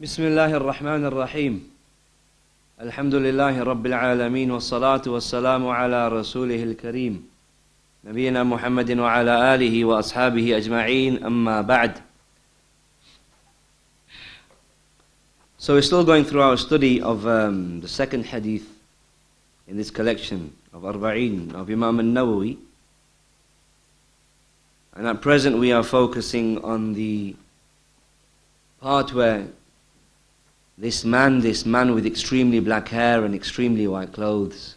بسم الله الرحمن الرحيم الحمد لله رب العالمين والصلاة والسلام على رسوله الكريم نبينا محمد وعلى آله وأصحابه أجمعين أما بعد So we're still going through our study of um, the second hadith in this collection of Arba'in of Imam al-Nawawi and at present we are focusing on the part where this man, this man with extremely black hair and extremely white clothes,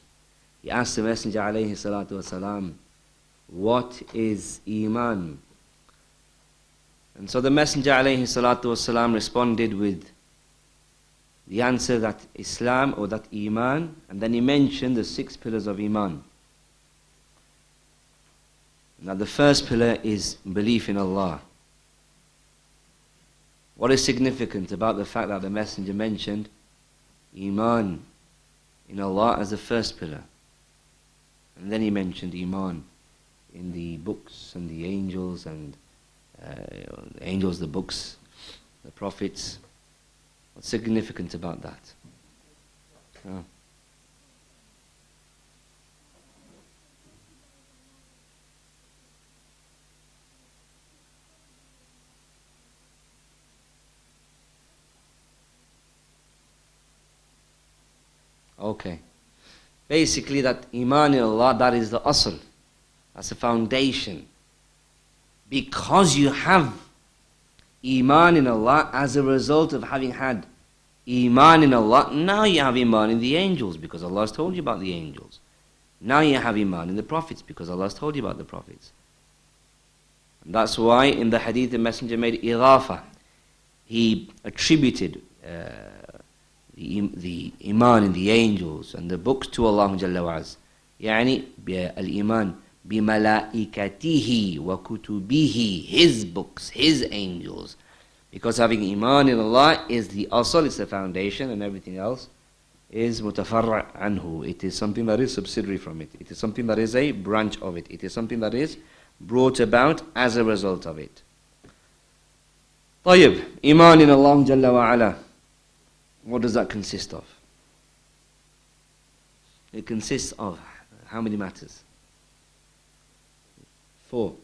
he asked the Messenger alayhi salatu wasalam, what is Iman? And so the Messenger alayhi salatu wasalam responded with the answer that Islam or that Iman, and then he mentioned the six pillars of Iman. Now the first pillar is belief in Allah. What is significant about the fact that the Messenger mentioned Iman in Allah as the first pillar? And then he mentioned Iman in the books and the angels and uh, the angels, the books, the prophets. What's significant about that? Oh. Okay. Basically, that Iman in Allah, that is the asl. That's the foundation. Because you have Iman in Allah as a result of having had Iman in Allah, now you have Iman in the angels because Allah has told you about the angels. Now you have Iman in the prophets because Allah has told you about the prophets. And that's why in the hadith the Messenger made idafa. He attributed uh, the, the Iman in the angels and the books to Allah Jalla wa'az. يعني الإيمان بملائكته وكتبه his books, his angels. Because having Iman in Allah is the asal, it's the foundation, and everything else is mutafarra anhu. It is something that is subsidiary from it. It is something that is a branch of it. It is something that is brought about as a result of it. طيب Iman in Allah Jalla wa'ala. What does that consist of? It consists of how many matters? Four.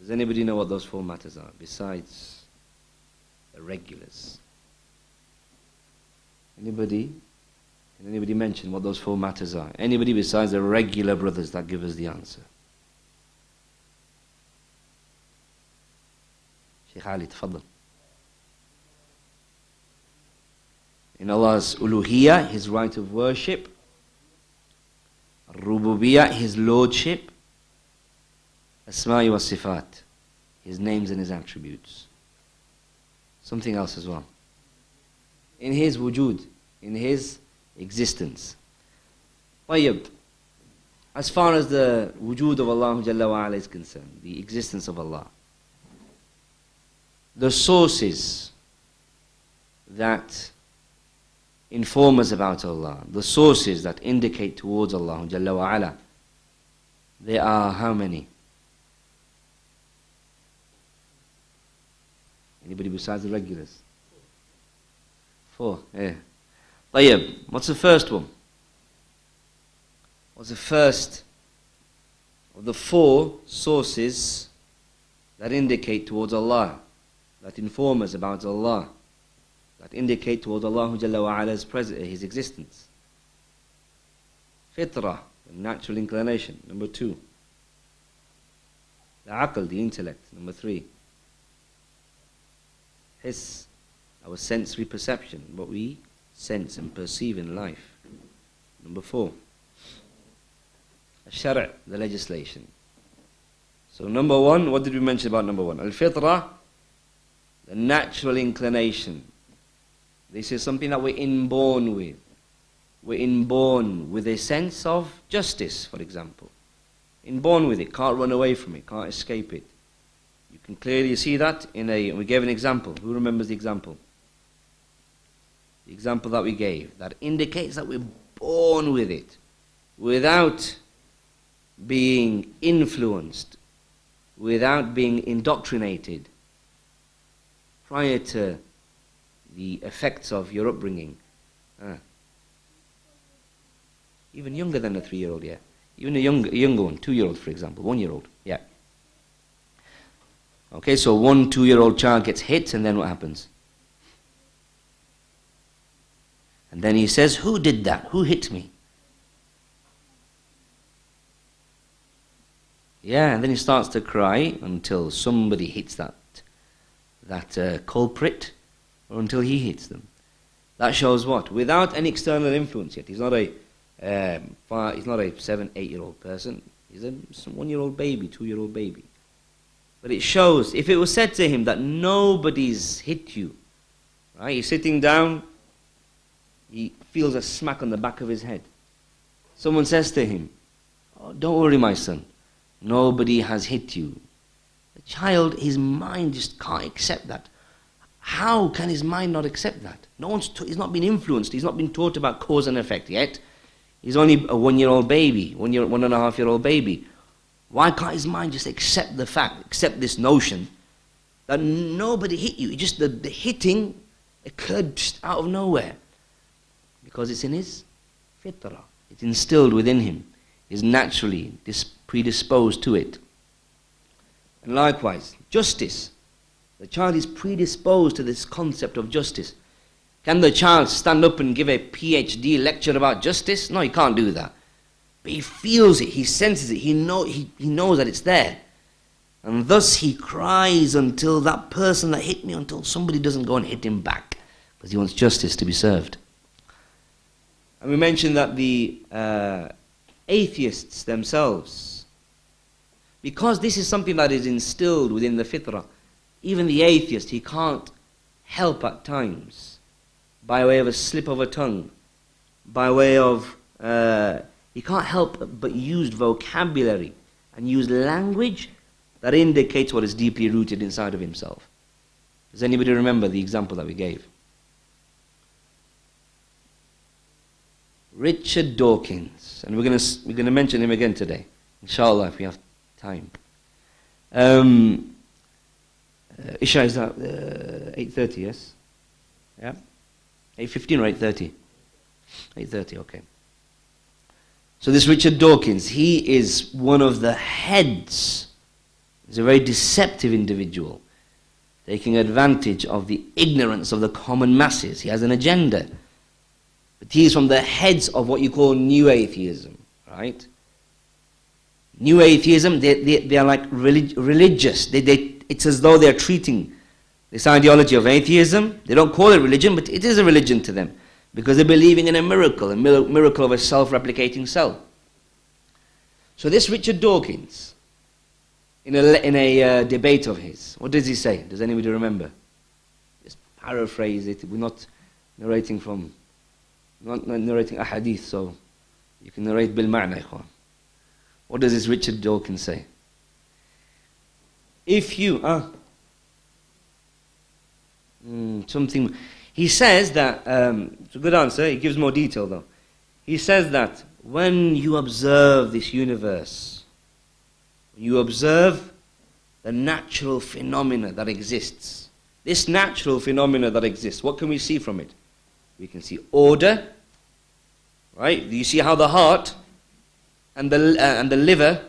Does anybody know what those four matters are besides the regulars? Anybody? Can anybody mention what those four matters are? Anybody besides the regular brothers that give us the answer? Sheikh Ali, تفضل. In Allah's uluhiyah, His right of worship. Rububiyah, His lordship. Asma'i wa sifat, His names and His attributes. Something else as well. In His wujud, in His existence. طيب. As far as the wujud of Allah Jalla wa is concerned, the existence of Allah, the sources that inform us about Allah, the sources that indicate towards Allah Jalla wa ala, there are how many? Anybody besides the regulars? Four, yeah. طيب, what's the first one? What's the first of the four sources that indicate towards Allah, that inform us about Allah? That indicate towards Allah Jalla wa Ala's presence, uh, His existence. Fitra, the natural inclination. Number two. The aql, the intellect. Number three. His, our sensory perception, what we sense and perceive in life. Number four. Shara, the legislation. So number one, what did we mention about number one? Al-fitrah, the natural inclination, this is something that we're inborn with. We're inborn with a sense of justice, for example. Inborn with it, can't run away from it, can't escape it. You can clearly see that in a. We gave an example. Who remembers the example? The example that we gave that indicates that we're born with it, without being influenced, without being indoctrinated prior to the effects of your upbringing. Ah. Even younger than a three year old, yeah. Even a, young, a younger one, two year old, for example, one year old, yeah. Okay, so one two year old child gets hit, and then what happens? And then he says, Who did that? Who hit me? Yeah, and then he starts to cry until somebody hits that, that uh, culprit or until he hits them. That shows what? Without any external influence yet. He's not a, um, five, he's not a seven, eight year old person. He's a one year old baby, two year old baby. But it shows, if it was said to him that nobody's hit you, right? He's sitting down, he feels a smack on the back of his head. Someone says to him, oh, Don't worry, my son, nobody has hit you. The child, his mind just can't accept that. How can his mind not accept that? No one's t- he's not been influenced, he's not been taught about cause and effect yet. He's only a one year old baby, one, year, one and a half year old baby. Why can't his mind just accept the fact, accept this notion that nobody hit you? Just the, the hitting occurred out of nowhere. Because it's in his fitrah. It's instilled within him. He's naturally predisposed to it. And likewise, justice. The child is predisposed to this concept of justice. Can the child stand up and give a PhD lecture about justice? No, he can't do that. But he feels it, he senses it, he, know, he, he knows that it's there. And thus he cries until that person that hit me, until somebody doesn't go and hit him back. Because he wants justice to be served. And we mentioned that the uh, atheists themselves, because this is something that is instilled within the fitrah, even the atheist, he can't help at times, by way of a slip of a tongue, by way of, uh, he can't help but use vocabulary and use language that indicates what is deeply rooted inside of himself. Does anybody remember the example that we gave? Richard Dawkins, and we're going we're gonna mention him again today, inshallah, if we have time. Um, Isha is at uh, 8.30, yes? Yeah? 8.15 or 8.30? 8.30, okay. So this Richard Dawkins, he is one of the heads. He's a very deceptive individual, taking advantage of the ignorance of the common masses. He has an agenda. But he is from the heads of what you call new atheism, right? New atheism, they, they, they are like relig- religious. They, they, it's as though they're treating this ideology of atheism. They don't call it religion, but it is a religion to them because they're believing in a miracle, a miracle of a self replicating cell. So, this Richard Dawkins, in a, in a uh, debate of his, what does he say? Does anybody remember? Just paraphrase it. We're not narrating from not narrating a hadith, so you can narrate bil ma'na. What does this Richard Dawkins say? If you, ah, mm, something, he says that, um, it's a good answer, he gives more detail though. He says that when you observe this universe, you observe the natural phenomena that exists. This natural phenomena that exists, what can we see from it? we can see order, right? You see how the heart and the, uh, and the liver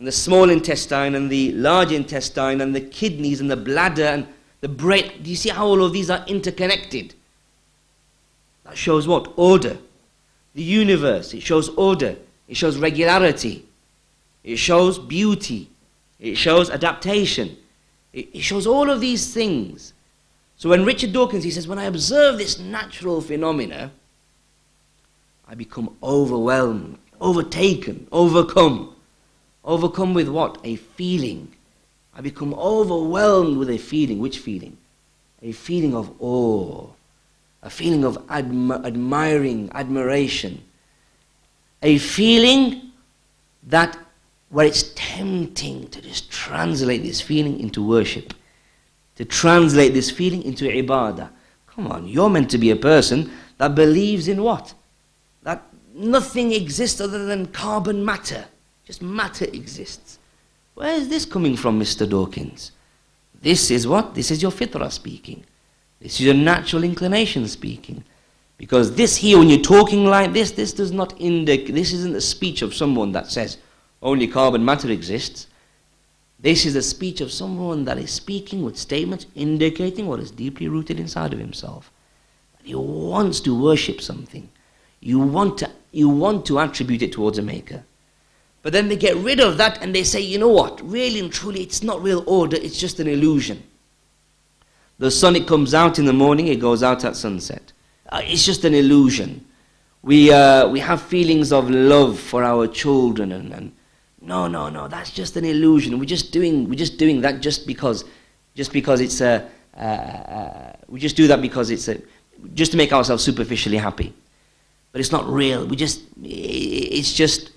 and the small intestine and the large intestine and the kidneys and the bladder and the brain, do you see how all of these are interconnected? That shows what? Order. The universe, it shows order. It shows regularity. It shows beauty. It shows adaptation. It, it shows all of these things so when Richard Dawkins, he says, when I observe this natural phenomena, I become overwhelmed, overtaken, overcome. Overcome with what? A feeling. I become overwhelmed with a feeling. Which feeling? A feeling of awe, a feeling of admi- admiring, admiration, a feeling that where it's tempting to just translate this feeling into worship to translate this feeling into ibadah. Come on, you're meant to be a person that believes in what? That nothing exists other than carbon matter. Just matter exists. Where is this coming from, Mr. Dawkins? This is what? This is your fitrah speaking. This is your natural inclination speaking. Because this here, when you're talking like this, this does not indicate, this isn't the speech of someone that says only carbon matter exists. This is the speech of someone that is speaking with statements indicating what is deeply rooted inside of himself. He wants to worship something. You want to, you want to attribute it towards a maker. But then they get rid of that and they say, you know what, really and truly, it's not real order, it's just an illusion. The sun, it comes out in the morning, it goes out at sunset. Uh, it's just an illusion. We, uh, we have feelings of love for our children and, and no, no, no, that's just an illusion. We're just doing, we're just doing that just because, just because it's a, uh, uh, we just do that because it's a, just to make ourselves superficially happy. But it's not real. We just, it's just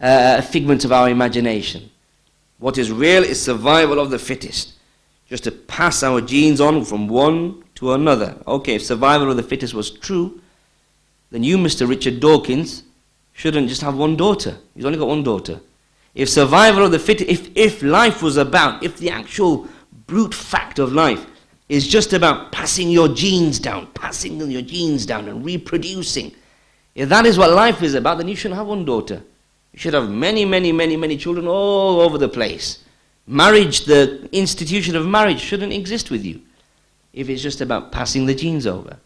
a figment of our imagination. What is real is survival of the fittest. Just to pass our genes on from one to another. Okay, if survival of the fittest was true, then you, Mr. Richard Dawkins, shouldn't just have one daughter. He's only got one daughter. If survival of the fittest, if, if life was about, if the actual brute fact of life is just about passing your genes down, passing your genes down and reproducing, if that is what life is about, then you shouldn't have one daughter. You should have many, many, many, many children all over the place. Marriage, the institution of marriage, shouldn't exist with you if it's just about passing the genes over.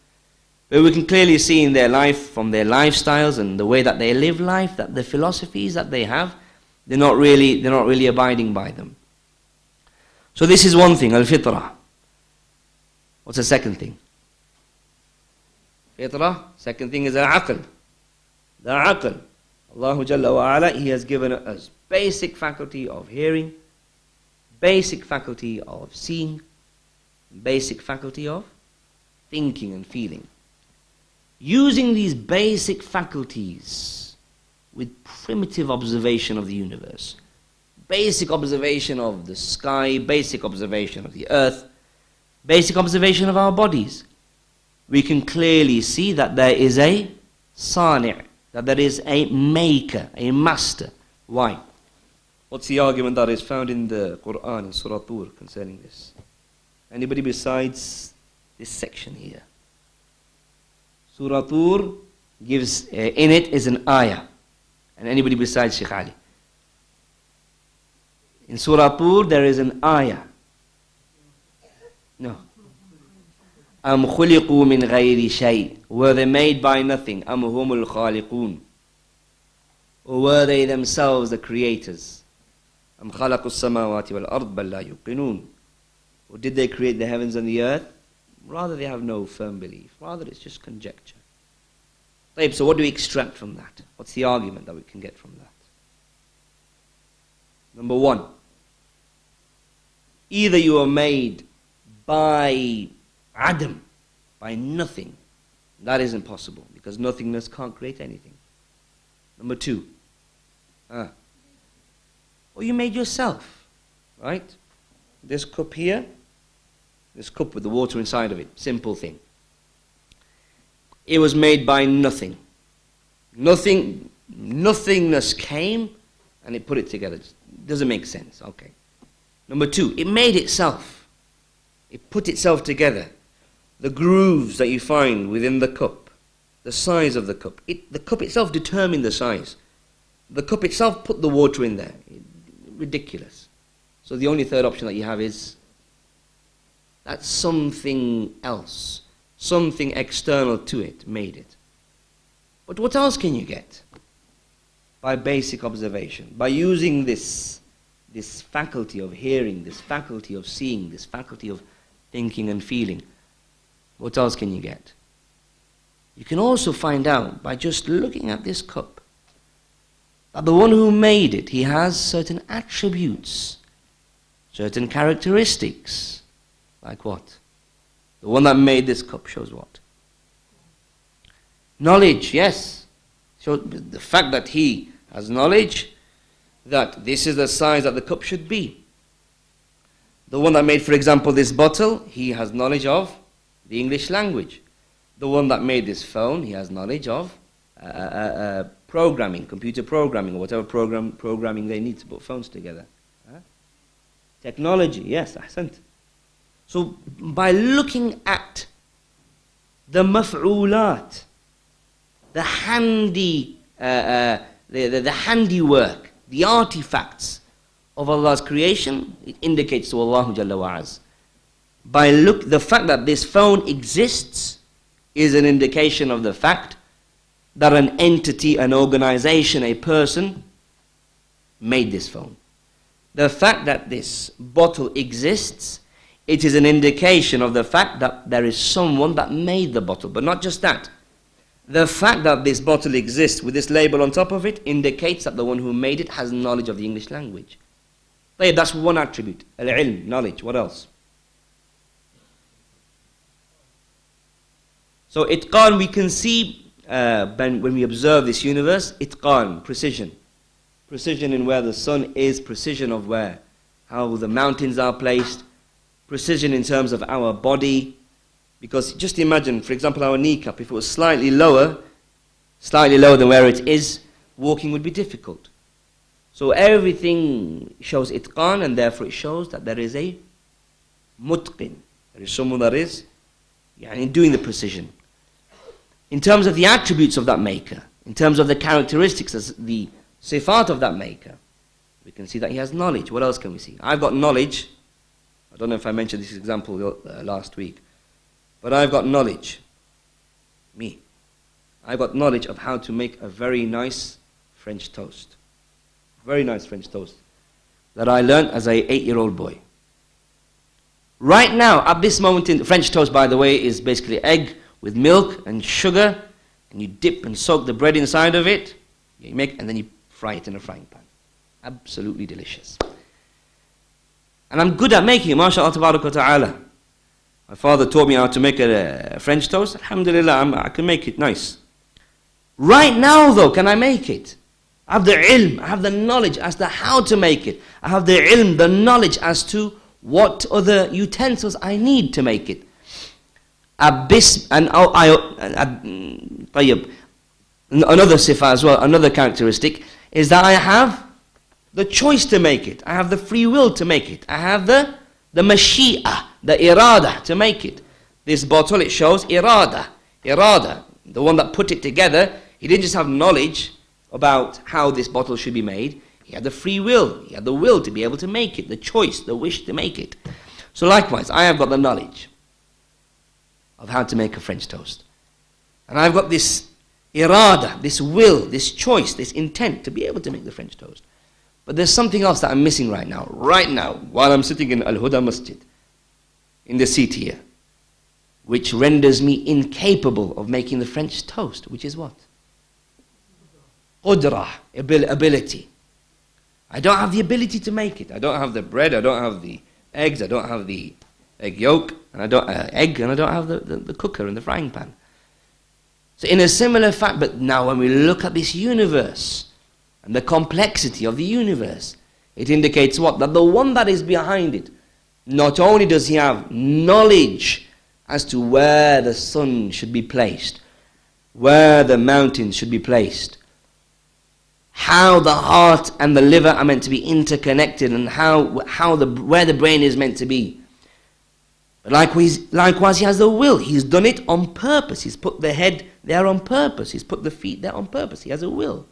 But we can clearly see in their life, from their lifestyles and the way that they live life, that the philosophies that they have, they're not really, they're not really abiding by them. So this is one thing, al-fitrah. What's the second thing? Fitrah. Second thing is al-aql. The aql. Allah Jalla wa ala, He has given us basic faculty of hearing, basic faculty of seeing, basic faculty of thinking and feeling. Using these basic faculties with primitive observation of the universe, basic observation of the sky, basic observation of the earth, basic observation of our bodies, we can clearly see that there is a sani', that there is a maker, a master. Why? What's the argument that is found in the Quran in Surah Tur concerning this? Anybody besides this section here? Surah Tur gives, uh, in it is an ayah. And anybody besides Sheikh Ali? In Surah Tur there is an ayah. No. أم خلقوا من غير شيء Were they made by nothing أم هم الخالقون Or were they themselves the creators أم خلقوا السماوات والأرض بل لا يوقنون Or did they create the heavens and the earth? Rather they have no firm belief. Rather it's just conjecture. So what do we extract from that? What's the argument that we can get from that? Number one, either you are made by Adam, by nothing. That is impossible because nothingness can't create anything. Number two, ah, well, you made yourself, right? This cup here, this cup with the water inside of it, simple thing. It was made by nothing. Nothing, nothingness came and it put it together. It doesn't make sense. Okay. Number two, it made itself. It put itself together the grooves that you find within the cup, the size of the cup. It, the cup itself determined the size. The cup itself put the water in there. Ridiculous. So the only third option that you have is that something else, something external to it made it. But what else can you get? By basic observation, by using this, this faculty of hearing, this faculty of seeing, this faculty of thinking and feeling. What else can you get? You can also find out by just looking at this cup that the one who made it, he has certain attributes, certain characteristics. Like what? The one that made this cup shows what? Knowledge, yes. So the fact that he has knowledge that this is the size that the cup should be. The one that made, for example, this bottle, he has knowledge of the English language. The one that made this phone, he has knowledge of uh, uh, uh, programming, computer programming, or whatever program, programming they need to put phones together. Huh? Technology, yes, ahsant. So by looking at the maf'ulat, the handy, uh, uh, the, the, the handiwork, the artifacts of Allah's creation, it indicates to Allah Jalla wa'az. By look, the fact that this phone exists is an indication of the fact that an entity, an organization, a person made this phone. The fact that this bottle exists, it is an indication of the fact that there is someone that made the bottle. But not just that. The fact that this bottle exists with this label on top of it indicates that the one who made it has knowledge of the English language. That's one attribute. Al-ilm, knowledge. What else? So itqan, we can see uh, when, when we observe this universe, itqan, precision. Precision in where the sun is, precision of where, how the mountains are placed, precision in terms of our body. Because just imagine, for example, our kneecap, if it was slightly lower, slightly lower than where it is, walking would be difficult. So everything shows itqan, and therefore it shows that there is a mutqin. There is someone that is yani, doing the precision in terms of the attributes of that maker, in terms of the characteristics, as the sifat of that maker, we can see that he has knowledge. What else can we see? I've got knowledge. I don't know if I mentioned this example uh, last week, but I've got knowledge. Me. I've got knowledge of how to make a very nice French toast. Very nice French toast that I learned as a eight-year-old boy. Right now, at this moment in French toast, by the way, is basically egg, with milk and sugar, and you dip and soak the bread inside of it, you make, and then you fry it in a frying pan. Absolutely delicious. And I'm good at making it, mashallah ta'ala. My father taught me how to make a, a French toast. Alhamdulillah, I'm, i can make it nice. Right now, though, can I make it? I have the ilm, I have the knowledge as to how to make it. I have the ilm, the knowledge as to what other utensils I need to make it. Abyss, and oh, I, uh, another sifa as well, another characteristic, is that I have the choice to make it. I have the free will to make it. I have the, the mashi'ah, the irada to make it. This bottle, it shows irada. Irada, the one that put it together, he didn't just have knowledge about how this bottle should be made. He had the free will. He had the will to be able to make it, the choice, the wish to make it. So likewise, I have got the knowledge of how to make a French toast. And I've got this irada, this will, this choice, this intent to be able to make the French toast. But there's something else that I'm missing right now, right now, while I'm sitting in Al Huda Masjid, in the seat here, which renders me incapable of making the French toast, which is what? Qudrah, ability. I don't have the ability to make it. I don't have the bread, I don't have the eggs, I don't have the egg yolk, and I don't uh, egg, and I don't have the, the, the cooker and the frying pan. So in a similar fact, but now when we look at this universe and the complexity of the universe, it indicates what? That the one that is behind it, not only does he have knowledge as to where the sun should be placed, where the mountains should be placed, how the heart and the liver are meant to be interconnected, and how, how the, where the brain is meant to be. Likewise, likewise, he has the will. He's done it on purpose. He's put the head there on purpose. He's put the feet there on purpose. He has a will.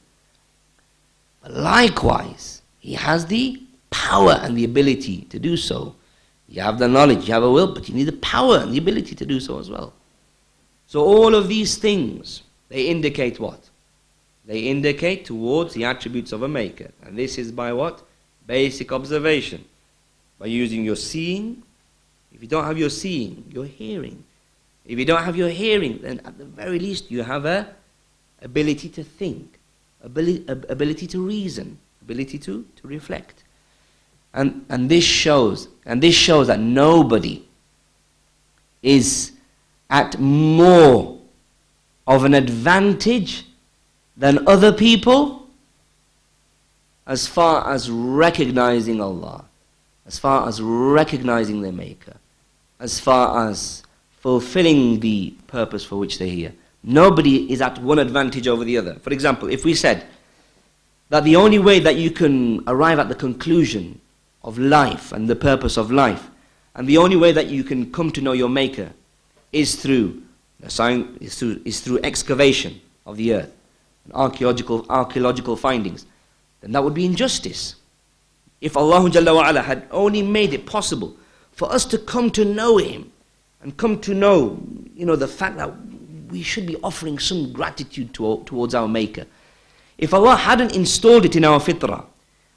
But likewise, he has the power and the ability to do so. You have the knowledge, you have a will, but you need the power and the ability to do so as well. So all of these things, they indicate what? They indicate towards the attributes of a maker. And this is by what? Basic observation. By using your seeing, if you don't have your seeing, your hearing. If you don't have your hearing, then at the very least you have a ability to think, ability, ability to reason, ability to, to reflect. And, and this shows, and this shows that nobody is at more of an advantage than other people as far as recognizing Allah, as far as recognizing their Maker as far as fulfilling the purpose for which they're here. Nobody is at one advantage over the other. For example, if we said that the only way that you can arrive at the conclusion of life and the purpose of life And the only way that you can come to know your Maker is through, is through, is through excavation of the earth, and archaeological, archaeological findings. Then that would be injustice. If Allah had only made it possible for us to come to know Him and come to know, you know, the fact that we should be offering some gratitude to, towards our Maker. If Allah hadn't installed it in our fitrah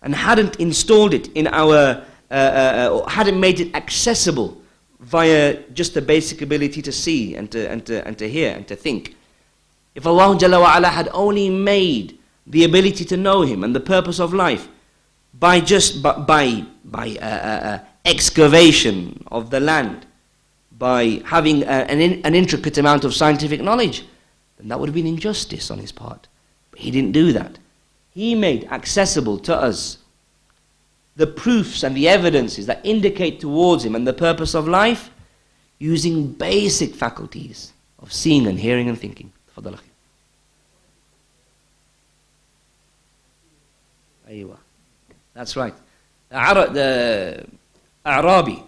and hadn't installed it in our, uh, uh, uh, hadn't made it accessible via just the basic ability to see and to, and to, and to hear and to think, if Allah Jalla had only made the ability to know Him and the purpose of life by just by, by uh, uh, uh, excavation of the land, by having a, an, in, an intricate amount of scientific knowledge, then that would have been injustice on his part. But he didn't do that. He made accessible to us the proofs and the evidences that indicate towards him and the purpose of life using basic faculties of seeing and hearing and thinking. That's right. The Arabi,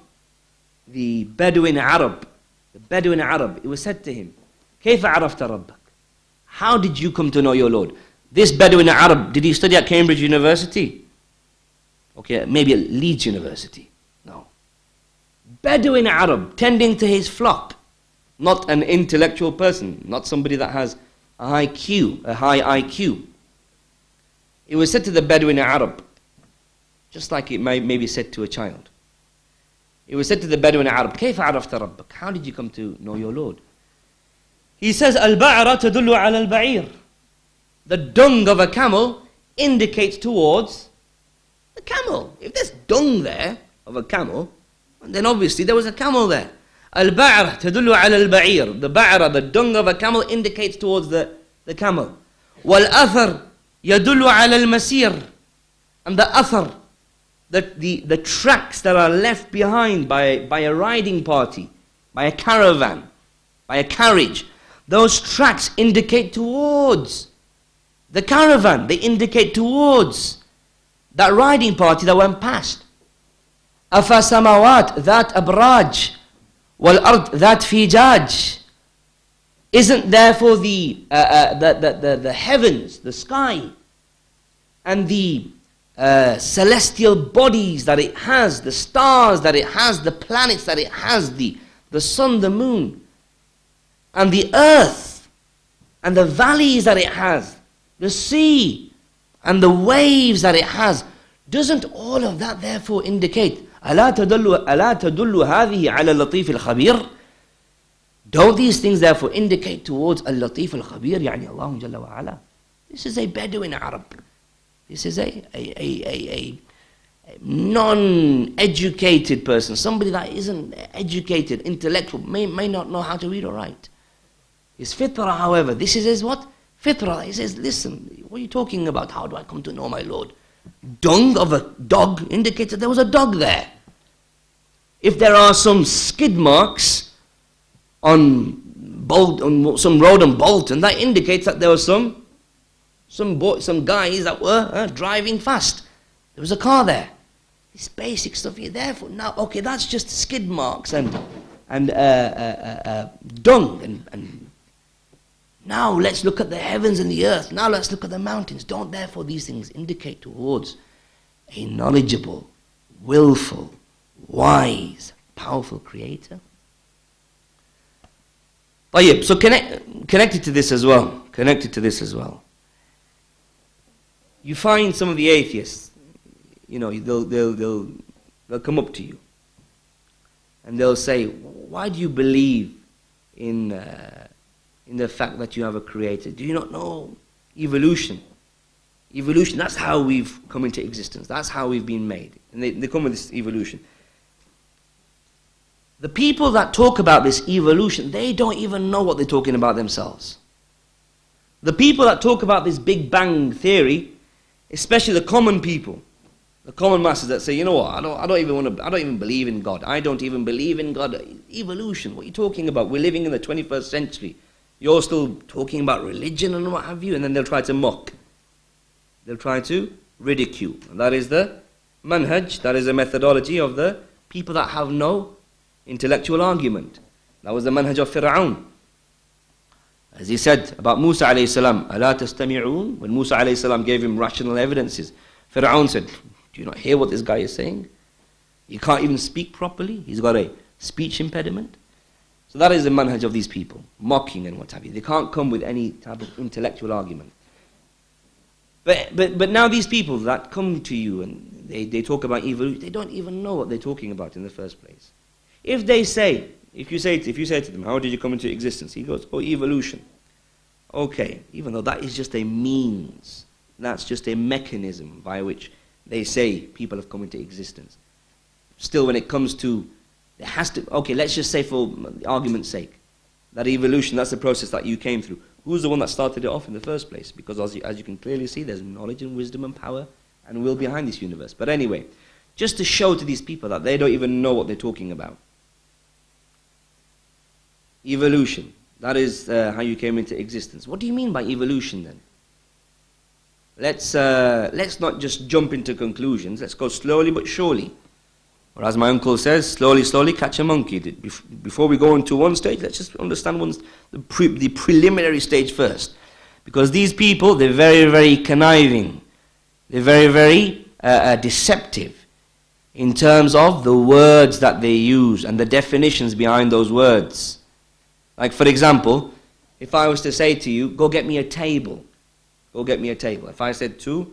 the Bedouin Arab, the Bedouin Arab, it was said to him, كيف عرفت ربك? How did you come to know your Lord? This Bedouin Arab, did he study at Cambridge University? Okay, maybe at Leeds University. No. Bedouin Arab, tending to his flock, not an intellectual person, not somebody that has a high Q, a high IQ. It was said to the Bedouin Arab, just like it may, may be said to a child. It was said to the Bedouin Arab, كيف عرفت ربك? How did you come to know your Lord? He says, البعرة تدل على البعير. The dung of a camel indicates towards the camel. If there's dung there of a camel, then obviously there was a camel there. البعرة تدل على البعير. The ba'ra, the dung of a camel indicates towards the, the camel. والأثر يدل على المسير. And the athar, the, the, the tracks that are left behind by, by a riding party, by a caravan, by a carriage, those tracks indicate towards the caravan, they indicate towards that riding party that went past. Afasamawat, that abraj, wal ard, that fijaj. Isn't therefore the, uh, uh, the, the, the, the heavens, the sky, and the uh, celestial bodies that it has, the stars that it has, the planets that it has, the, the sun, the moon, and the earth, and the valleys that it has, the sea, and the waves that it has. Doesn't all of that therefore indicate ألا تدل ألا تدل هذه على اللطيف الخبير Don't these things therefore indicate towards اللطيف الخبير يعني الله جل وعلا This is a Bedouin Arab this is a, a, a, a, a non-educated person, somebody that isn't educated, intellectual, may, may not know how to read or write. His fitrah, however, this is his what? Fitrah. He says, listen, what are you talking about? How do I come to know my Lord? Dung of a dog indicates that there was a dog there. If there are some skid marks on, Bolt, on some road in Bolton, that indicates that there was some some, boy, some guys that were uh, driving fast. There was a car there. This basic stuff you're there for. Now, okay, that's just skid marks and, and uh, uh, uh, uh, dung. And, and now let's look at the heavens and the earth. Now let's look at the mountains. Don't therefore these things indicate towards a knowledgeable, willful, wise, powerful creator? So connect, connected to this as well. Connected to this as well you find some of the atheists, you know, they'll, they'll, they'll, they'll come up to you and they'll say, Why do you believe in, uh, in the fact that you have a creator? Do you not know evolution? Evolution, that's how we've come into existence. That's how we've been made. And they, they come with this evolution. The people that talk about this evolution, they don't even know what they're talking about themselves. The people that talk about this Big Bang theory, especially the common people, the common masses that say, you know what, I don't, I don't even want to, I don't even believe in God. I don't even believe in God. Evolution, what are you talking about? We're living in the 21st century. You're still talking about religion and what have you, and then they'll try to mock. They'll try to ridicule. And that is the manhaj, that is the methodology of the people that have no intellectual argument. That was the manhaj of Fir'aun. As he said about Musa alayhi salam, أَلَا تَسْتَمِعُونَ When Musa alayhi salam gave him rational evidences, Fir'aun said, do you not hear what this guy is saying? He can't even speak properly. He's got a speech impediment. So that is the manhaj of these people, mocking and what have you. They can't come with any type of intellectual argument. But, but, but now these people that come to you and they, they talk about evolution, they don't even know what they're talking about in the first place. If they say, if you say, to, if you say to them, how did you come into existence? He goes, oh, evolution. Okay, even though that is just a means, that's just a mechanism by which they say people have come into existence. Still, when it comes to, there has to, okay, let's just say for argument's sake, that evolution, that's the process that you came through. Who's the one that started it off in the first place? Because as you, as you can clearly see, there's knowledge and wisdom and power and will behind this universe. But anyway, just to show to these people that they don't even know what they're talking about. Evolution. That is uh, how you came into existence. What do you mean by evolution then? Let's, uh, let's not just jump into conclusions. Let's go slowly but surely. Or as my uncle says, slowly, slowly catch a monkey. Before we go into one stage, let's just understand the, pre, the preliminary stage first. Because these people, they're very, very conniving. They're very, very uh, uh, deceptive in terms of the words that they use and the definitions behind those words. Like, for example, if I was to say to you, go get me a table, go get me a table. If I said to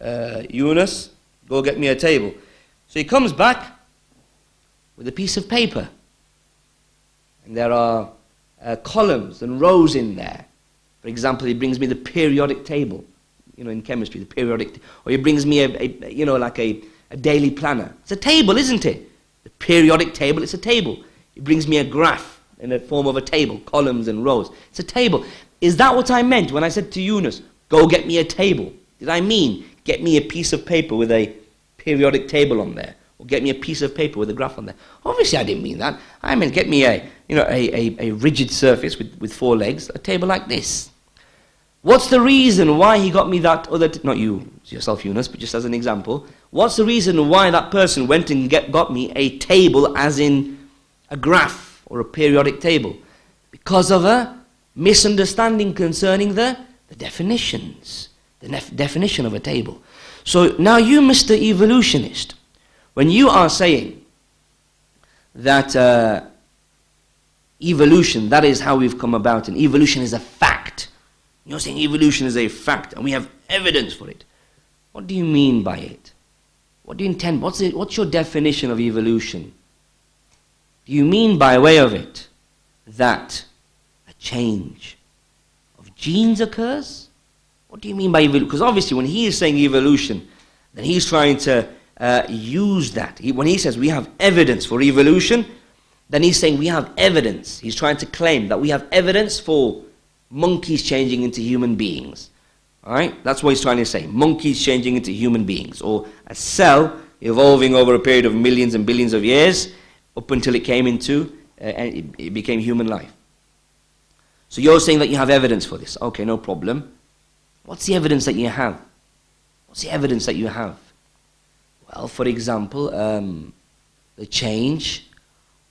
uh, Yunus, go get me a table. So he comes back with a piece of paper. And there are uh, columns and rows in there. For example, he brings me the periodic table you know, in chemistry, the periodic, or he brings me a, a you know, like a, a daily planner. It's a table, isn't it? The periodic table, it's a table. He brings me a graph in the form of a table, columns and rows. It's a table. Is that what I meant when I said to Yunus, go get me a table? Did I mean get me a piece of paper with a periodic table on there? Or get me a piece of paper with a graph on there? Obviously I didn't mean that. I meant get me a, you know, a, a, a rigid surface with, with four legs, a table like this. What's the reason why he got me that other, t- not you, yourself Yunus, but just as an example. What's the reason why that person went and get, got me a table as in a graph or a periodic table? Because of a misunderstanding concerning the, the definitions, the nef- definition of a table. So now you, Mr. Evolutionist, when you are saying that uh, evolution, that is how we've come about, and evolution is a fact, you're saying evolution is a fact and we have evidence for it. What do you mean by it? What do you intend? What's, it, what's your definition of evolution? Do you mean by way of it that a change of genes occurs? What do you mean by evolution? Because obviously, when he is saying evolution, then he's trying to uh, use that. He, when he says we have evidence for evolution, then he's saying we have evidence. He's trying to claim that we have evidence for monkeys changing into human beings. All right? That's what he's trying to say. Monkeys changing into human beings. Or a cell evolving over a period of millions and billions of years up until it came into, uh, it, it became human life. So you're saying that you have evidence for this. Okay, no problem. What's the evidence that you have? What's the evidence that you have? Well, for example, um, the change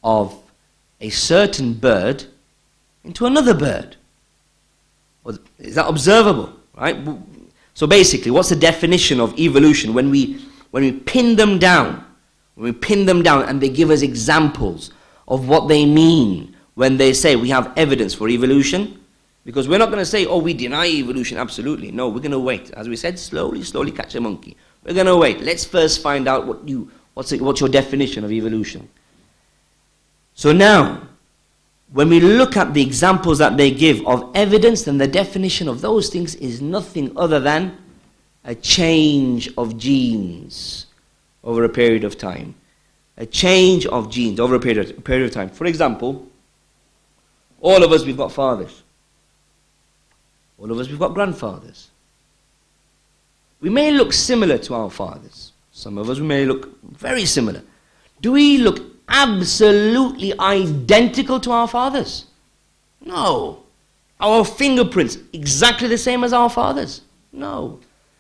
of a certain bird into another bird. Is that observable? Right? So basically, what's the definition of evolution when we, when we pin them down? We pin them down and they give us examples of what they mean when they say we have evidence for evolution? Because we're not going to say, oh, we deny evolution, absolutely. No, we're going to wait. As we said, slowly, slowly catch a monkey. We're going to wait. Let's first find out what you, what's, it, what's your definition of evolution. So now, when we look at the examples that they give of evidence, then the definition of those things is nothing other than a change of genes over a period of time. A change of genes over a period, a period of time. For example, all of us, we've got fathers. All of us, we've got grandfathers. We may look similar to our fathers. Some of us, we may look very similar. Do we look absolutely identical to our fathers? No. Our fingerprints exactly the same as our fathers? No.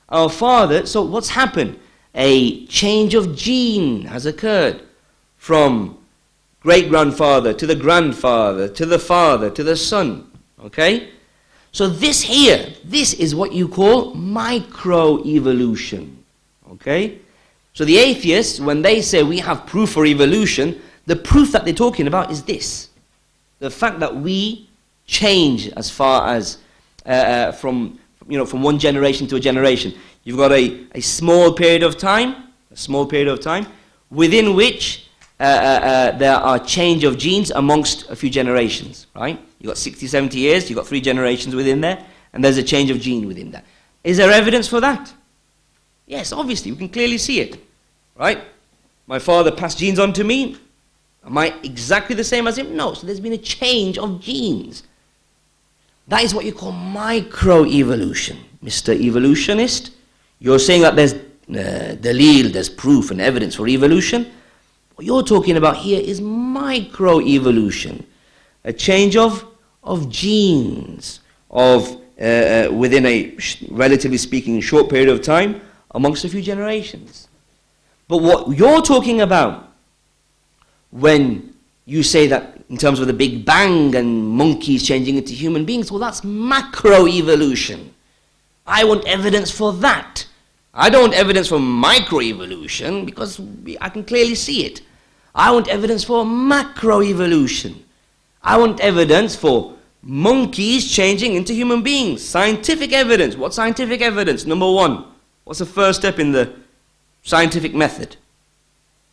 Our father, so what's happened? A change of gene has occurred from great grandfather, to the grandfather, to the father, to the son. Okay? So this here, this is what you call microevolution. Okay? So the atheists, when they say we have proof for evolution, the proof that they're talking about is this. The fact that we change as far as uh, uh, from, you know, from one generation to a generation. You've got a, a small period of time, a small period of time, within which uh, uh, uh, there are change of genes amongst a few generations, right? You've got 60, 70 years, you've got three generations within there, and there's a change of gene within that. Is there evidence for that? Yes, obviously, we can clearly see it, right? My father passed genes on to me. Am I exactly the same as him? No. So there's been a change of genes. That is what you call microevolution. Mr. Evolutionist, you're saying that there's uh, dalil, there's proof and evidence for evolution. What you're talking about here is microevolution, a change of, of genes, of uh, uh, within a relatively speaking short period of time amongst a few generations. But what you're talking about when you say that in terms of the Big Bang and monkeys changing into human beings, well, that's macroevolution. I want evidence for that. I don't want evidence for microevolution because I can clearly see it. I want evidence for macroevolution. I want evidence for monkeys changing into human beings. Scientific evidence. What scientific evidence? Number one. What's the first step in the scientific method?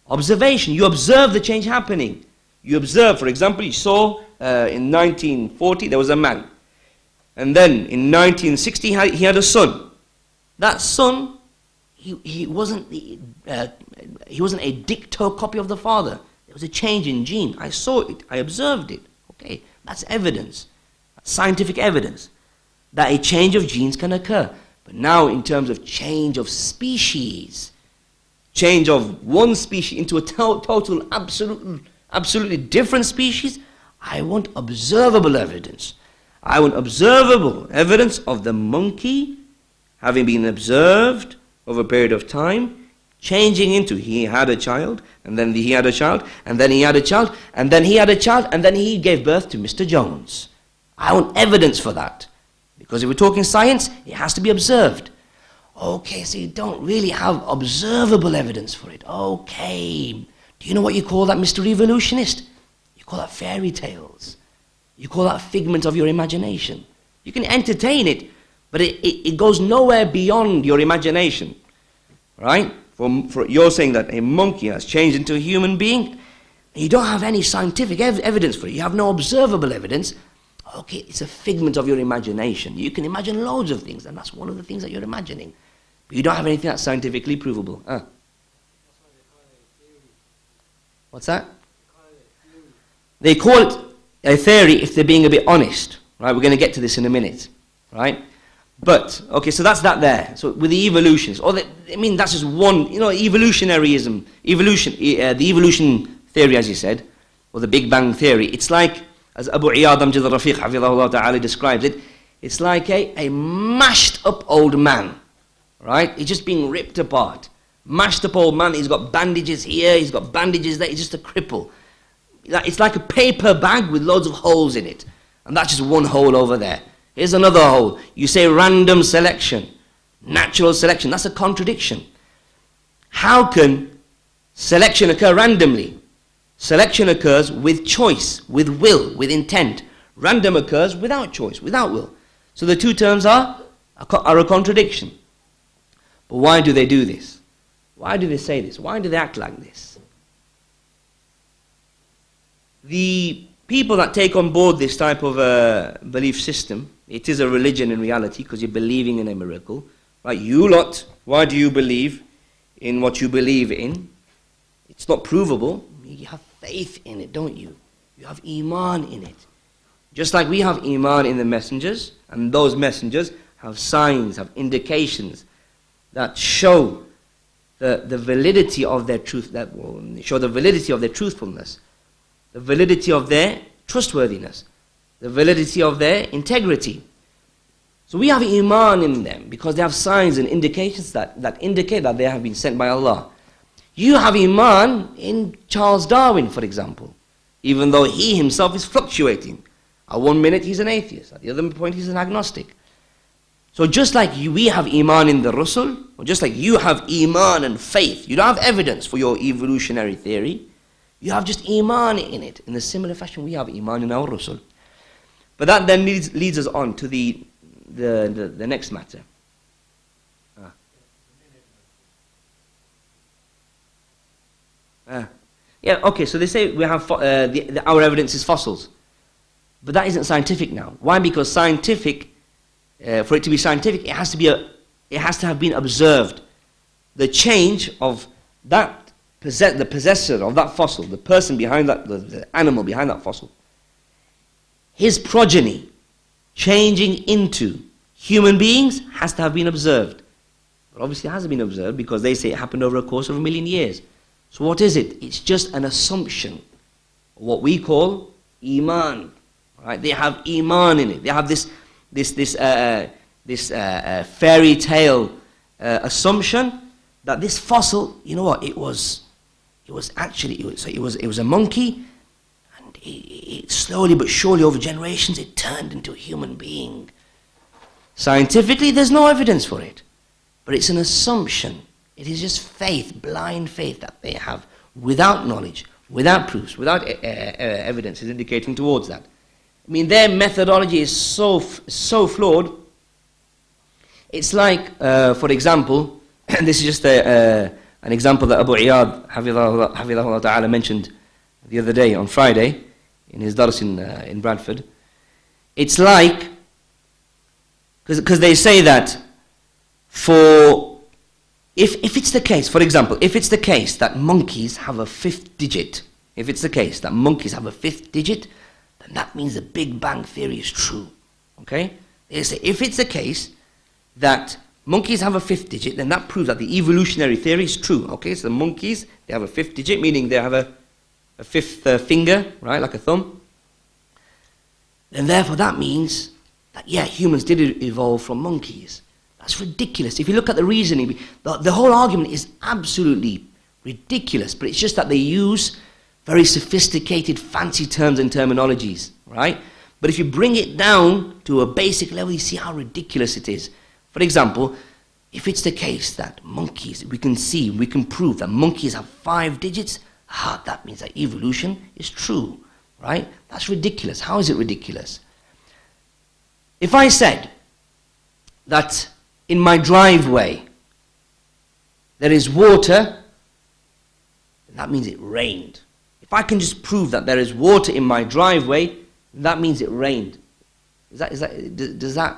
Observation. You observe the change happening. You observe, for example, you saw uh, in 1940 there was a man. And then in 1960 he had a son. That son he, wasn't the, uh, he wasn't a dicto copy of the father. There was a change in gene. I saw it. I observed it. Okay, that's evidence. Scientific evidence that a change of genes can occur. But now, in terms of change of species, change of one species into a to- total, absolute, absolutely different species, I want observable evidence. I want observable evidence of the monkey having been observed over a period of time, changing into he had a child, and then he had a child, and then he had a child, and then he had a child, and then he gave birth to Mr. Jones. I want evidence for that. Because if we're talking science, it has to be observed. Okay, so you don't really have observable evidence for it. Okay. Do you know what you call that, Mr. Evolutionist? You call that fairy tales. You call that figment of your imagination. You can entertain it, but it, it, it goes nowhere beyond your imagination. Right? For, for, you're saying that a monkey has changed into a human being. You don't have any scientific ev- evidence for it. You have no observable evidence. Okay, it's a figment of your imagination. You can imagine loads of things, and that's one of the things that you're imagining. But you don't have anything that's scientifically provable. Huh? What's that? They call it a theory if they're being a bit honest. Right? We're going to get to this in a minute. Right? But, okay, so that's that there. So with the evolutions, or the, I mean, that's just one, you know, evolutionaryism, evolution, uh, the evolution theory, as you said, or the Big Bang theory, it's like, as Abu Iyad Amjad al-Rafiq, Hafidhahullah Ta'ala describes it, it's like a, a mashed up old man, right? He's just being ripped apart. Mashed up old man, he's got bandages here, he's got bandages there, he's just a cripple. It's like a paper bag with loads of holes in it. And that's just one hole over there. Here's another hole. You say random selection, natural selection. That's a contradiction. How can selection occur randomly? Selection occurs with choice, with will, with intent. Random occurs without choice, without will. So the two terms are, are a contradiction. But why do they do this? Why do they say this? Why do they act like this? The people that take on board this type of uh, belief system, it is a religion in reality because you're believing in a miracle. Right? You lot, why do you believe in what you believe in? It's not provable. You have faith in it, don't you? You have iman in it. Just like we have iman in the messengers, and those messengers have signs, have indications that show the, the validity of their truth, that show the validity of their truthfulness, the validity of their trustworthiness, the validity of their integrity. So we have iman in them because they have signs and indications that, that indicate that they have been sent by Allah. You have iman in Charles Darwin, for example. even though he himself is fluctuating. At one minute he's an atheist, at the other point he's an agnostic. So just like you, we have iman in the Rasul, or just like you have iman and faith, you don't have evidence for your evolutionary theory, you have just iman in it. In a similar fashion, we have iman in our Rasul. But that then leads, leads us on to the, the, the, the next matter. Ah. Ah. Yeah, okay, so they say we have uh, the, the, our evidence is fossils. But that isn't scientific now. Why? Because scientific, uh, for it to be scientific, it has to, be a, it has to have been observed. The change of that, possess, the possessor of that fossil, the person behind that, the, the animal behind that fossil, his progeny changing into human beings has to have been observed. But obviously it hasn't been observed because they say it happened over a course of a million years. So what is it? It's just an assumption. What we call iman. Right? They have iman in it. They have this, this, this, uh, this uh, uh, fairy tale uh, assumption that this fossil, you know what? It was, it was actually, it was, it was, it was a monkey slowly but surely over generations it turned into a human being. Scientifically, there's no evidence for it, but it's an assumption. It is just faith, blind faith that they have without knowledge, without proofs, without uh, uh, evidence is indicating towards that. I mean, their methodology is so, so flawed. It's like, uh, for example, and this is just a, an example that Abu Iyad, Ta'ala, mentioned the other day on Friday in his dars in, uh, in Bradford. It's like, because they say that for, if, if it's the case, for example, if it's the case that monkeys have a fifth digit, if it's the case that monkeys have a fifth digit, then that means the Big Bang Theory is true. Okay? They say if it's the case that monkeys have a fifth digit, then that proves that the evolutionary theory is true. Okay, so the monkeys, they have a fifth digit, meaning they have a a fifth uh, finger, right, like a thumb. And therefore that means that, yeah, humans did evolve from monkeys. That's ridiculous. If you look at the reasoning, the, the whole argument is absolutely ridiculous, but it's just that they use very sophisticated, fancy terms and terminologies, right? But if you bring it down to a basic level, you see how ridiculous it is. For example, if it's the case that monkeys, we can see, we can prove that monkeys have five digits, Ah, that means that evolution is true, right? That's ridiculous. How is it ridiculous? If I said that in my driveway there is water, that means it rained. If I can just prove that there is water in my driveway, that means it rained. Is that, is that, does that,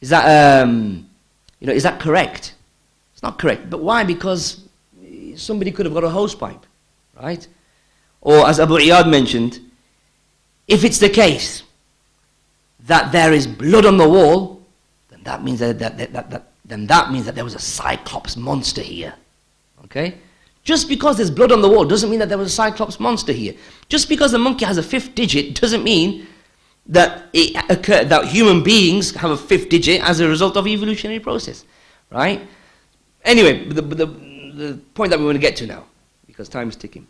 is that, um, you know, is that correct? It's not correct. But why? Because somebody could have got a hose pipe. Right? Or as Abu Iyad mentioned, if it's the case that there is blood on the wall, then that means that, that, that, that, that then that means that there was a cyclops monster here. Okay? Just because there's blood on the wall doesn't mean that there was a cyclops monster here. Just because the monkey has a fifth digit doesn't mean that it occur, that human beings have a fifth digit as a result of evolutionary process, right? Anyway, the, the, the point that we want to get to now because time is ticking.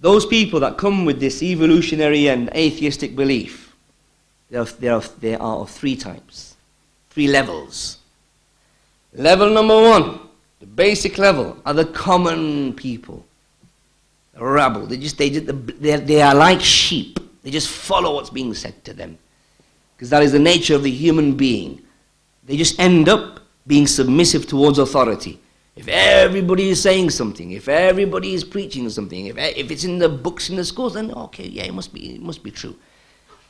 Those people that come with this evolutionary and atheistic belief, they are, they are, they are of three types, three levels. Level number one, the basic level, are the common people, the rabble. They just they, they, they are like sheep. They just follow what's being said to them, because that is the nature of the human being. They just end up being submissive towards authority. If everybody is saying something, if everybody is preaching something, if, if it's in the books in the schools, then okay, yeah, it must be, it must be true.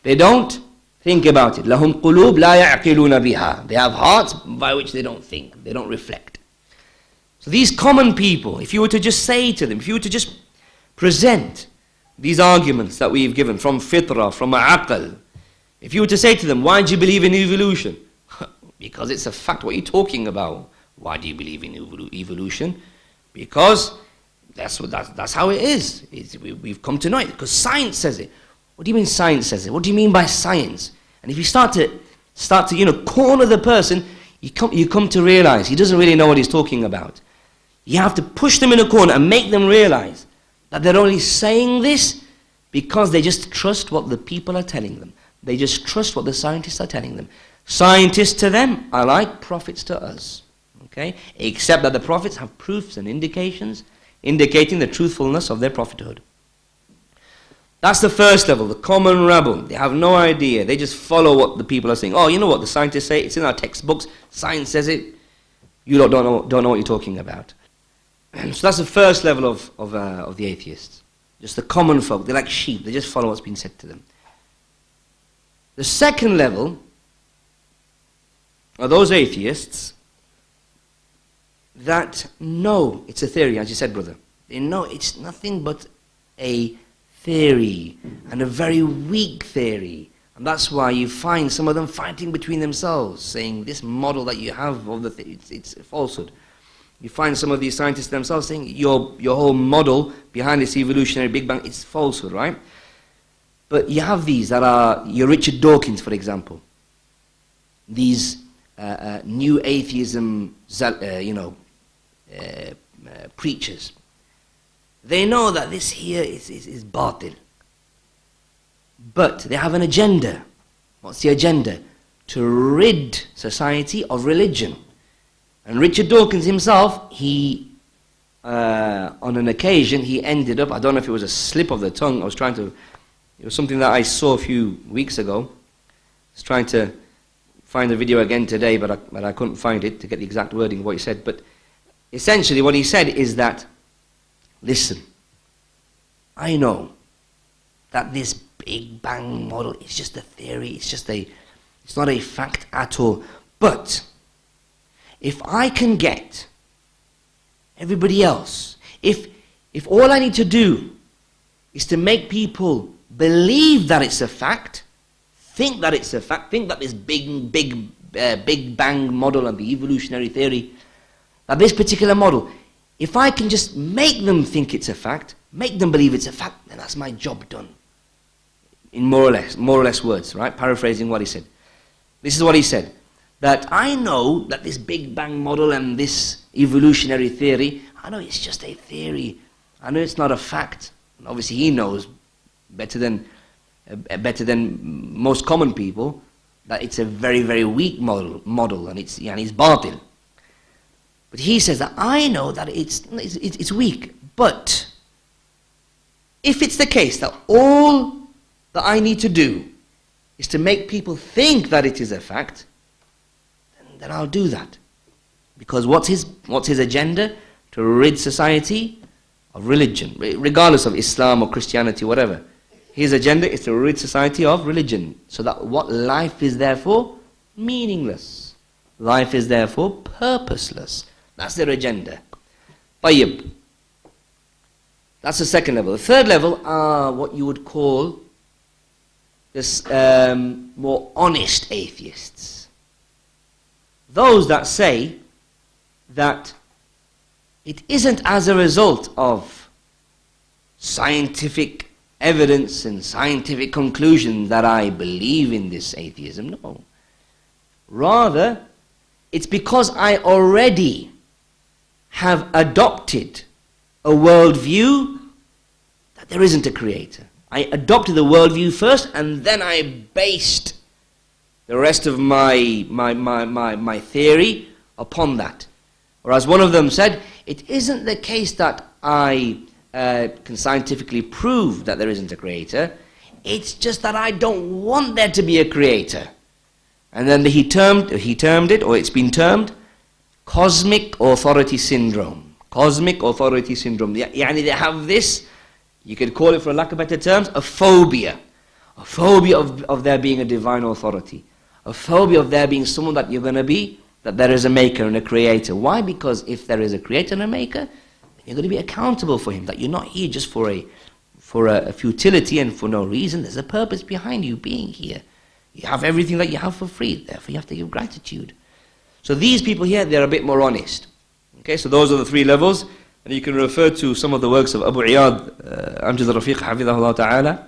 They don't think about it. لهم قلوب لا يعقلون بها. They have hearts by which they don't think, they don't reflect. So these common people, if you were to just say to them, if you were to just present these arguments that we've given from fitrah, from aql, if you were to say to them, why do you believe in evolution? because it's a fact. What are you talking about? Why do you believe in evolution? Because that's, what, that's, that's how it is. We, we've come to know it because science says it. What do you mean science says it? What do you mean by science? And if you start to, start to you know, corner the person, you come, you come to realize he doesn't really know what he's talking about. You have to push them in a corner and make them realize That they're only saying this because they just trust what the people are telling them. They just trust what the scientists are telling them. Scientists to them are like prophets to us. Okay? Except that the prophets have proofs and indications indicating the truthfulness of their prophethood. That's the first level, the common rabble. They have no idea. They just follow what the people are saying. Oh, you know what the scientists say? It's in our textbooks. Science says it. You don't, know, don't know what you're talking about. so that's the first level of, of, uh, of the atheists. Just the common folk. They're like sheep. They just follow what's been said to them. The second level are those atheists that no, it's a theory, as you said, brother. They know it's nothing but a theory and a very weak theory. And that's why you find some of them fighting between themselves, saying this model that you have of the th- it's, it's a falsehood. You find some of these scientists themselves saying your, your whole model behind this evolutionary Big Bang is falsehood, right? But you have these that are your Richard Dawkins, for example. These uh, uh, new atheism, uh, you know, preachers. They know that this here is, is, is batil. But they have an agenda. What's the agenda? To rid society of religion. And Richard Dawkins himself, he, uh, on an occasion, he ended up, I don't know if it was a slip of the tongue, I was trying to, it was something that I saw a few weeks ago. I was trying to find the video again today, but I, but I couldn't find it to get the exact wording of what he said. But essentially, what he said is that Listen, I know that this Big Bang model is just a theory, it's just a, it's not a fact at all. But if I can get everybody else, if, if all I need to do is to make people believe that it's a fact, think that it's a fact, think that this big, big, uh, Big Bang model and the evolutionary theory, that this particular model if I can just make them think it's a fact, make them believe it's a fact, then that's my job done. In more or less, more or less words, right? Paraphrasing what he said. This is what he said. That I know that this Big Bang model and this evolutionary theory, I know it's just a theory. I know it's not a fact. And obviously he knows better than, uh, better than most common people that it's a very, very weak model, model and it's, and it's batil. But he says that I know that it's, it's, it's weak. But if it's the case that all that I need to do is to make people think that it is a fact, then, then I'll do that. Because what's his, what's his agenda? To rid society of religion, regardless of Islam or Christianity, whatever. His agenda is to rid society of religion, so that what life is therefore meaningless. Life is therefore purposeless. That's their agenda. Tayyib. That's the second level. The third level are what you would call this um, more honest atheists. Those that say that it isn't as a result of scientific evidence and scientific conclusion that I believe in this atheism. No. Rather, it's because I already have adopted a worldview that there isn't a creator. I adopted the worldview first and then I based the rest of my, my, my, my, my theory upon that. Or as one of them said, it isn't the case that I uh, can scientifically prove that there isn't a creator, it's just that I don't want there to be a creator. And then he termed, he termed it, or it's been termed, cosmic authority syndrome. Cosmic authority syndrome. Yani they have this, you could call it for lack of better terms, a phobia. A phobia of, of there being a divine authority. A phobia of there being someone that you're going to be, that there is a maker and a creator. Why? Because if there is a creator and a maker, you're going to be accountable for him. That you're not here just for a, for a, a futility and for no reason. There's a purpose behind you being here. You have everything that you have for free. Therefore, you have to give gratitude. So these people here, they're a bit more honest. Okay, so those are the three levels. And you can refer to some of the works of Abu Iyad, uh, Amjad Rafiq, Hafidahullah Ta'ala.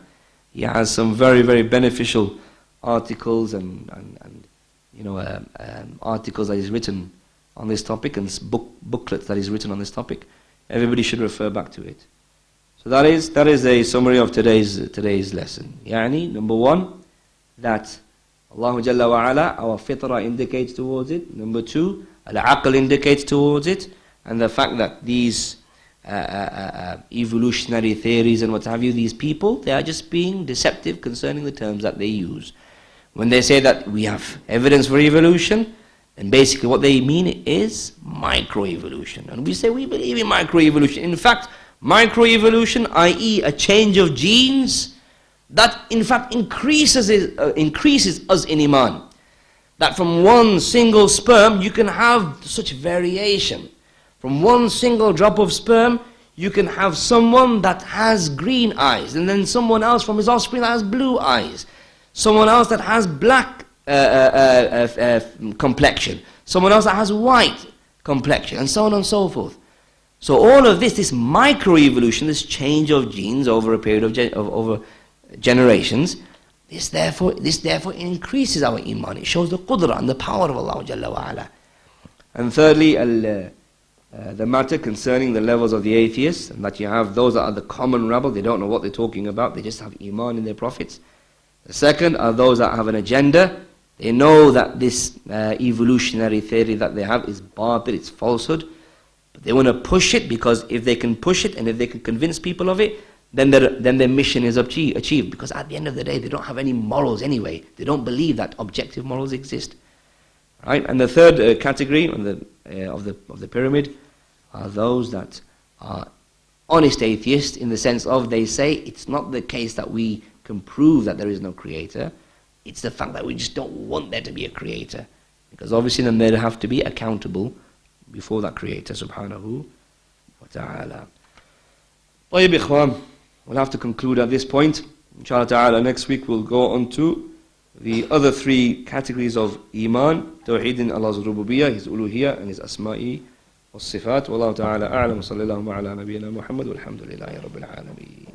He has some very, very beneficial articles and, and, and you know, um, um, articles that he's written on this topic and book, booklets that he's written on this topic. Everybody should refer back to it. So that is that is a summary of today's today's lesson. Yani, number one, that Allah Jalla wa ala, our fitra indicates towards it. Number two, al-aql indicates towards it. And the fact that these uh, uh, uh, uh, evolutionary theories and what have you, these people, they are just being deceptive concerning the terms that they use. When they say that we have evidence for evolution, and basically what they mean is microevolution. And we say we believe in microevolution. In fact, Microevolution, i.e., a change of genes, that in fact increases, uh, increases us in Iman. That from one single sperm you can have such variation. From one single drop of sperm, you can have someone that has green eyes, and then someone else from his offspring that has blue eyes, someone else that has black uh, uh, uh, uh complexion, someone else that has white complexion, and so on and so forth. So all of this, this microevolution, this change of genes over a period of, of over generations, this therefore, this therefore increases our iman. It shows the qudra and the power of Allah Jalla wa ala. And thirdly, uh, uh, the matter concerning the levels of the atheists, and that you have those that are the common rabble, they don't know what they're talking about, they just have iman in their prophets. The second are those that have an agenda, they know that this uh, evolutionary theory that they have is batil, it's falsehood, they want to push it because if they can push it and if they can convince people of it, then their, then their mission is achieved. Because at the end of the day, they don't have any morals anyway. They don't believe that objective morals exist. Right? And the third uh, category of the, uh, of, the, of the pyramid are those that are honest atheists in the sense of they say it's not the case that we can prove that there is no creator. It's the fact that we just don't want there to be a creator. Because obviously then they'd have to be accountable before that Creator subhanahu wa ta'ala. طيب إخوان, We'll have to conclude at this point. Inshallah ta'ala, next week we'll go on to the other three categories of Iman, Tawheed in Allah's Rububiyyah, His Uluhiyyah, and His Asma'i wa Sifat. Wallahu ta'ala a'lam, sallallahu ala nabiyyina Muhammad, walhamdulillahi rabbil alameen.